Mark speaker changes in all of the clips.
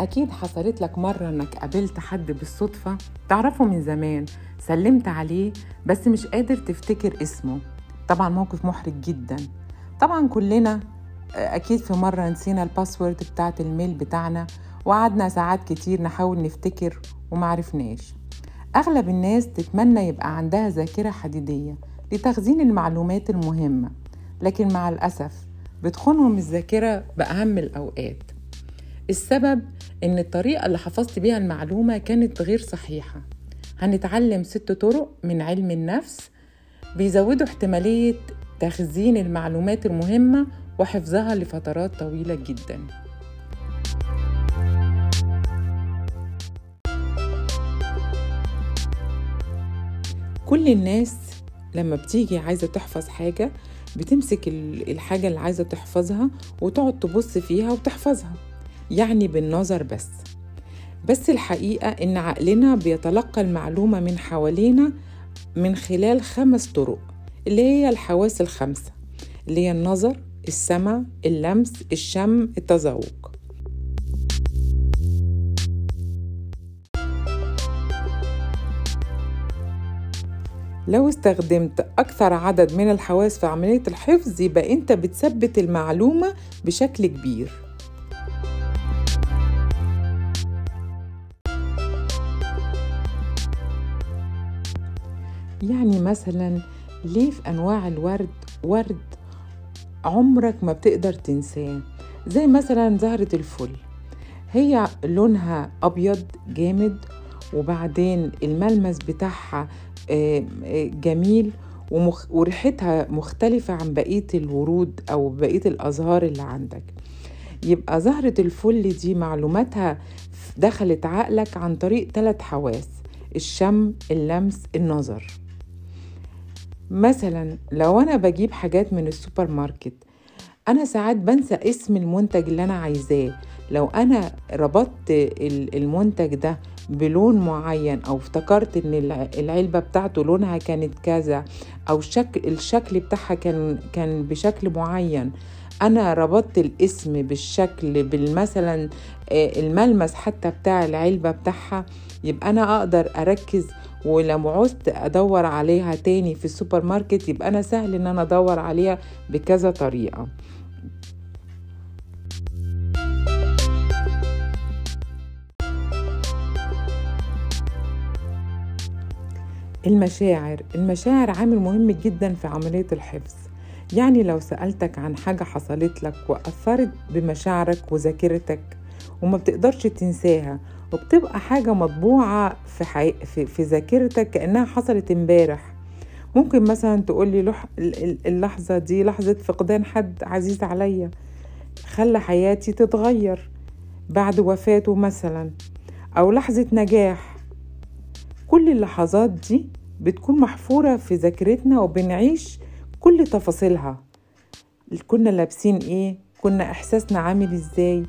Speaker 1: أكيد حصلت لك مرة إنك قابلت حد بالصدفة تعرفه من زمان سلمت عليه بس مش قادر تفتكر اسمه. طبعا موقف محرج جدا. طبعا كلنا أكيد في مرة نسينا الباسورد بتاعت الميل بتاعنا وقعدنا ساعات كتير نحاول نفتكر ومعرفناش أغلب الناس تتمنى يبقى عندها ذاكرة حديدية لتخزين المعلومات المهمة لكن مع الأسف بتخونهم الذاكرة بأهم الأوقات. السبب إن الطريقة اللي حفظت بيها المعلومة كانت غير صحيحة. هنتعلم ست طرق من علم النفس بيزودوا احتمالية تخزين المعلومات المهمة وحفظها لفترات طويلة جدا. كل الناس لما بتيجي عايزة تحفظ حاجة بتمسك الحاجة اللي عايزة تحفظها وتقعد تبص فيها وتحفظها. يعني بالنظر بس. بس الحقيقة إن عقلنا بيتلقى المعلومة من حوالينا من خلال خمس طرق اللي هي الحواس الخمسة اللي هي النظر السمع اللمس الشم التذوق. لو استخدمت أكثر عدد من الحواس في عملية الحفظ يبقى أنت بتثبت المعلومة بشكل كبير. يعني مثلا ليه في أنواع الورد ورد عمرك ما بتقدر تنساه؟ زي مثلا زهرة الفل. هي لونها أبيض جامد وبعدين الملمس بتاعها جميل ومخ... وريحتها مختلفة عن بقية الورود أو بقية الأزهار اللي عندك. يبقى زهرة الفل دي معلوماتها دخلت عقلك عن طريق ثلاث حواس الشم اللمس النظر. مثلا لو أنا بجيب حاجات من السوبر ماركت أنا ساعات بنسى اسم المنتج اللي أنا عايزاه. لو أنا ربطت المنتج ده بلون معين أو افتكرت إن العلبة بتاعته لونها كانت كذا أو شكل الشكل بتاعها كان كان بشكل معين أنا ربطت الاسم بالشكل بالمثلا الملمس حتى بتاع العلبة بتاعها يبقى أنا أقدر أركز ولما عوزت أدور عليها تاني في السوبر ماركت يبقى أنا سهل إن أنا أدور عليها بكذا طريقة. المشاعر. المشاعر عامل مهم جدا في عملية الحفظ. يعني لو سألتك عن حاجة حصلت لك وأثرت بمشاعرك وذاكرتك وما بتقدرش تنساها وبتبقى حاجة مطبوعة في, حي... في... في ذاكرتك كأنها حصلت امبارح. ممكن مثلا تقولي لح... اللحظة دي لحظة فقدان حد عزيز عليا خلى حياتي تتغير بعد وفاته مثلا أو لحظة نجاح. كل اللحظات دي بتكون محفورة في ذاكرتنا وبنعيش كل تفاصيلها. كنا لابسين إيه؟ كنا إحساسنا عامل إزاي؟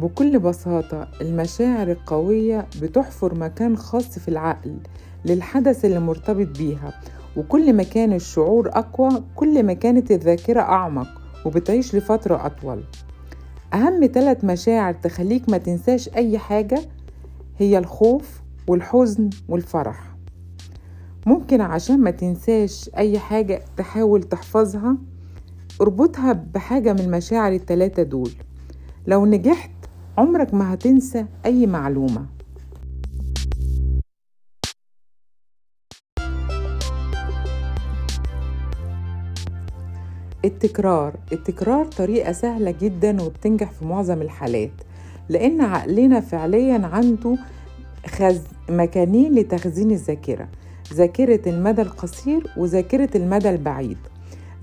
Speaker 1: بكل بساطة المشاعر القوية بتحفر مكان خاص في العقل للحدث اللي مرتبط بيها وكل ما كان الشعور أقوى كل ما كانت الذاكرة أعمق وبتعيش لفترة أطول. أهم ثلاث مشاعر تخليك ما تنساش أي حاجة هي الخوف والحزن والفرح. ممكن عشان ما تنساش أي حاجة تحاول تحفظها اربطها بحاجة من المشاعر التلاتة دول. لو نجحت عمرك ما هتنسى أي معلومة. التكرار. التكرار طريقة سهلة جدا وبتنجح في معظم الحالات لأن عقلنا فعليا عنده خز... مكانين لتخزين الذاكرة ذاكرة المدى القصير وذاكرة المدى البعيد.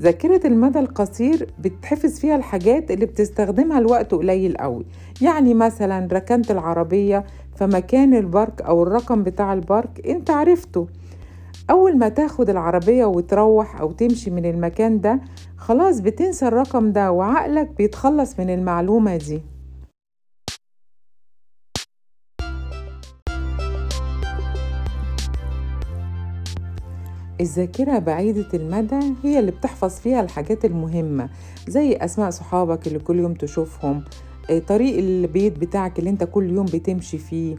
Speaker 1: ذاكرة المدى القصير بتحفظ فيها الحاجات اللي بتستخدمها الوقت قليل قوي. يعني مثلا ركنت العربية فمكان البارك أو الرقم بتاع البارك أنت عرفته. أول ما تاخد العربية وتروح أو تمشي من المكان ده خلاص بتنسى الرقم ده وعقلك بيتخلص من المعلومة دي. الذاكرة بعيدة المدى هي اللي بتحفظ فيها الحاجات المهمة زي أسماء صحابك اللي كل يوم تشوفهم آه، طريق البيت بتاعك اللي انت كل يوم بتمشي فيه.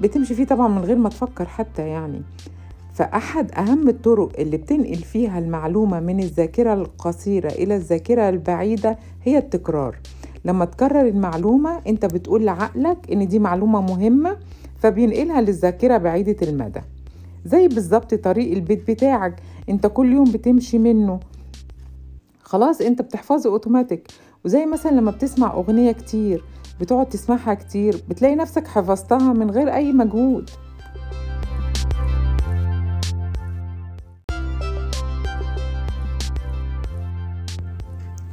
Speaker 1: بتمشي فيه طبعا من غير ما تفكر حتى يعني. فأحد أهم الطرق اللي بتنقل فيها المعلومة من الذاكرة القصيرة إلى الذاكرة البعيدة هي التكرار. لما تكرر المعلومة أنت بتقول لعقلك إن دي معلومة مهمة فبينقلها للذاكرة بعيدة المدى. زي بالظبط طريق البيت بتاعك. انت كل يوم بتمشي منه. خلاص انت بتحفظه اوتوماتيك وزي مثلا لما بتسمع أغنية كتير بتقعد تسمعها كتير بتلاقي نفسك حفظتها من غير أي مجهود.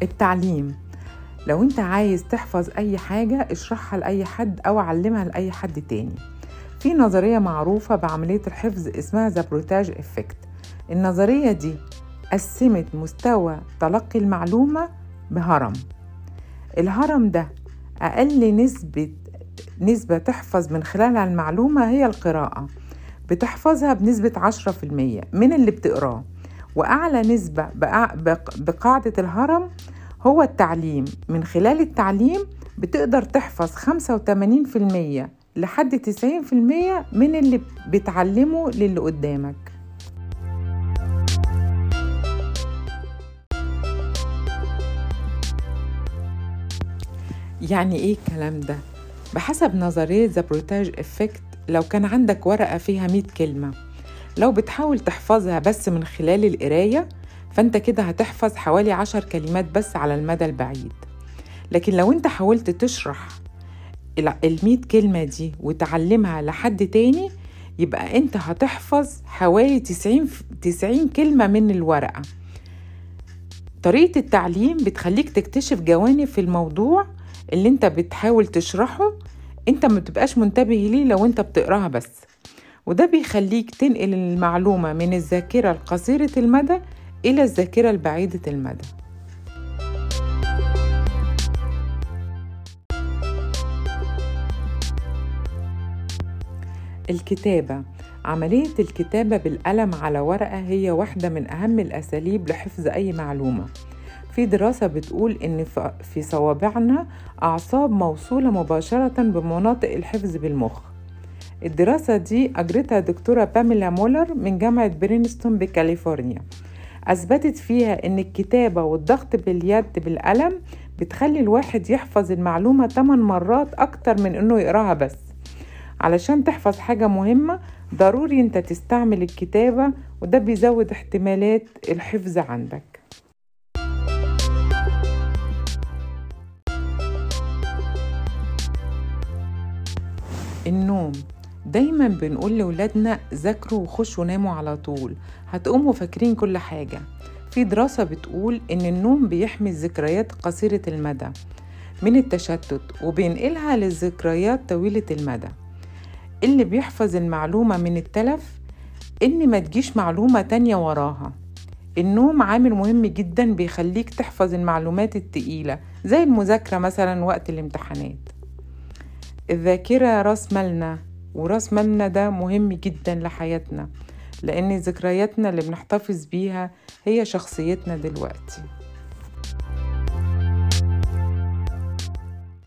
Speaker 1: التعليم. لو انت عايز تحفظ أي حاجة اشرحها لأي حد أو علمها لأي حد تاني. في نظرية معروفة بعملية الحفظ اسمها the protégé effect النظرية دي قسمت مستوى تلقي المعلومة بهرم. الهرم ده أقل نسبة نسبة تحفظ من خلالها المعلومة هي القراءة بتحفظها بنسبة عشرة في المية من اللي بتقراه. وأعلى نسبة بقاعدة الهرم هو التعليم. من خلال التعليم بتقدر تحفظ خمسة وتمانين في المية لحد تسعين في المية من اللي بتعلمه للي قدامك يعني إيه الكلام ده؟ بحسب نظرية the protégé effect لو كان عندك ورقة فيها 100 كلمة لو بتحاول تحفظها بس من خلال القراية فأنت كده هتحفظ حوالي عشر كلمات بس على المدى البعيد لكن لو أنت حاولت تشرح المية كلمة دي وتعلمها لحد تاني يبقى انت هتحفظ حوالي 90, 90 كلمة من الورقة. طريقة التعليم بتخليك تكتشف جوانب في الموضوع اللي انت بتحاول تشرحه انت ما بتبقاش منتبه ليه لو انت بتقراها بس. وده بيخليك تنقل المعلومة من الذاكرة القصيرة المدى إلى الذاكرة البعيدة المدى. الكتابة. عملية الكتابة بالقلم على ورقة هي واحدة من أهم الأساليب لحفظ أي معلومة. في دراسة بتقول إن في صوابعنا أعصاب موصولة مباشرة بمناطق الحفظ بالمخ. الدراسة دي أجرتها دكتورة باميلا مولر من جامعة برينستون بكاليفورنيا. أثبتت فيها إن الكتابة والضغط باليد بالقلم بتخلي الواحد يحفظ المعلومة 8 مرات أكتر من إنه يقراها بس. علشان تحفظ حاجة مهمة ضروري انت تستعمل الكتابة وده بيزود احتمالات الحفظ عندك. النوم. دايما بنقول لولادنا ذاكروا وخشوا ناموا على طول. هتقوموا فاكرين كل حاجة. في دراسة بتقول إن النوم بيحمي الذكريات قصيرة المدى من التشتت وبينقلها للذكريات طويلة المدى. اللي بيحفظ المعلومة من التلف إن ما تجيش معلومة تانية وراها. النوم عامل مهم جدا بيخليك تحفظ المعلومات التقيلة زي المذاكرة مثلا وقت الامتحانات. الذاكرة رأس مالنا ورأس مالنا ده مهم جدا لحياتنا لأن ذكرياتنا اللي بنحتفظ بيها هي شخصيتنا دلوقتي.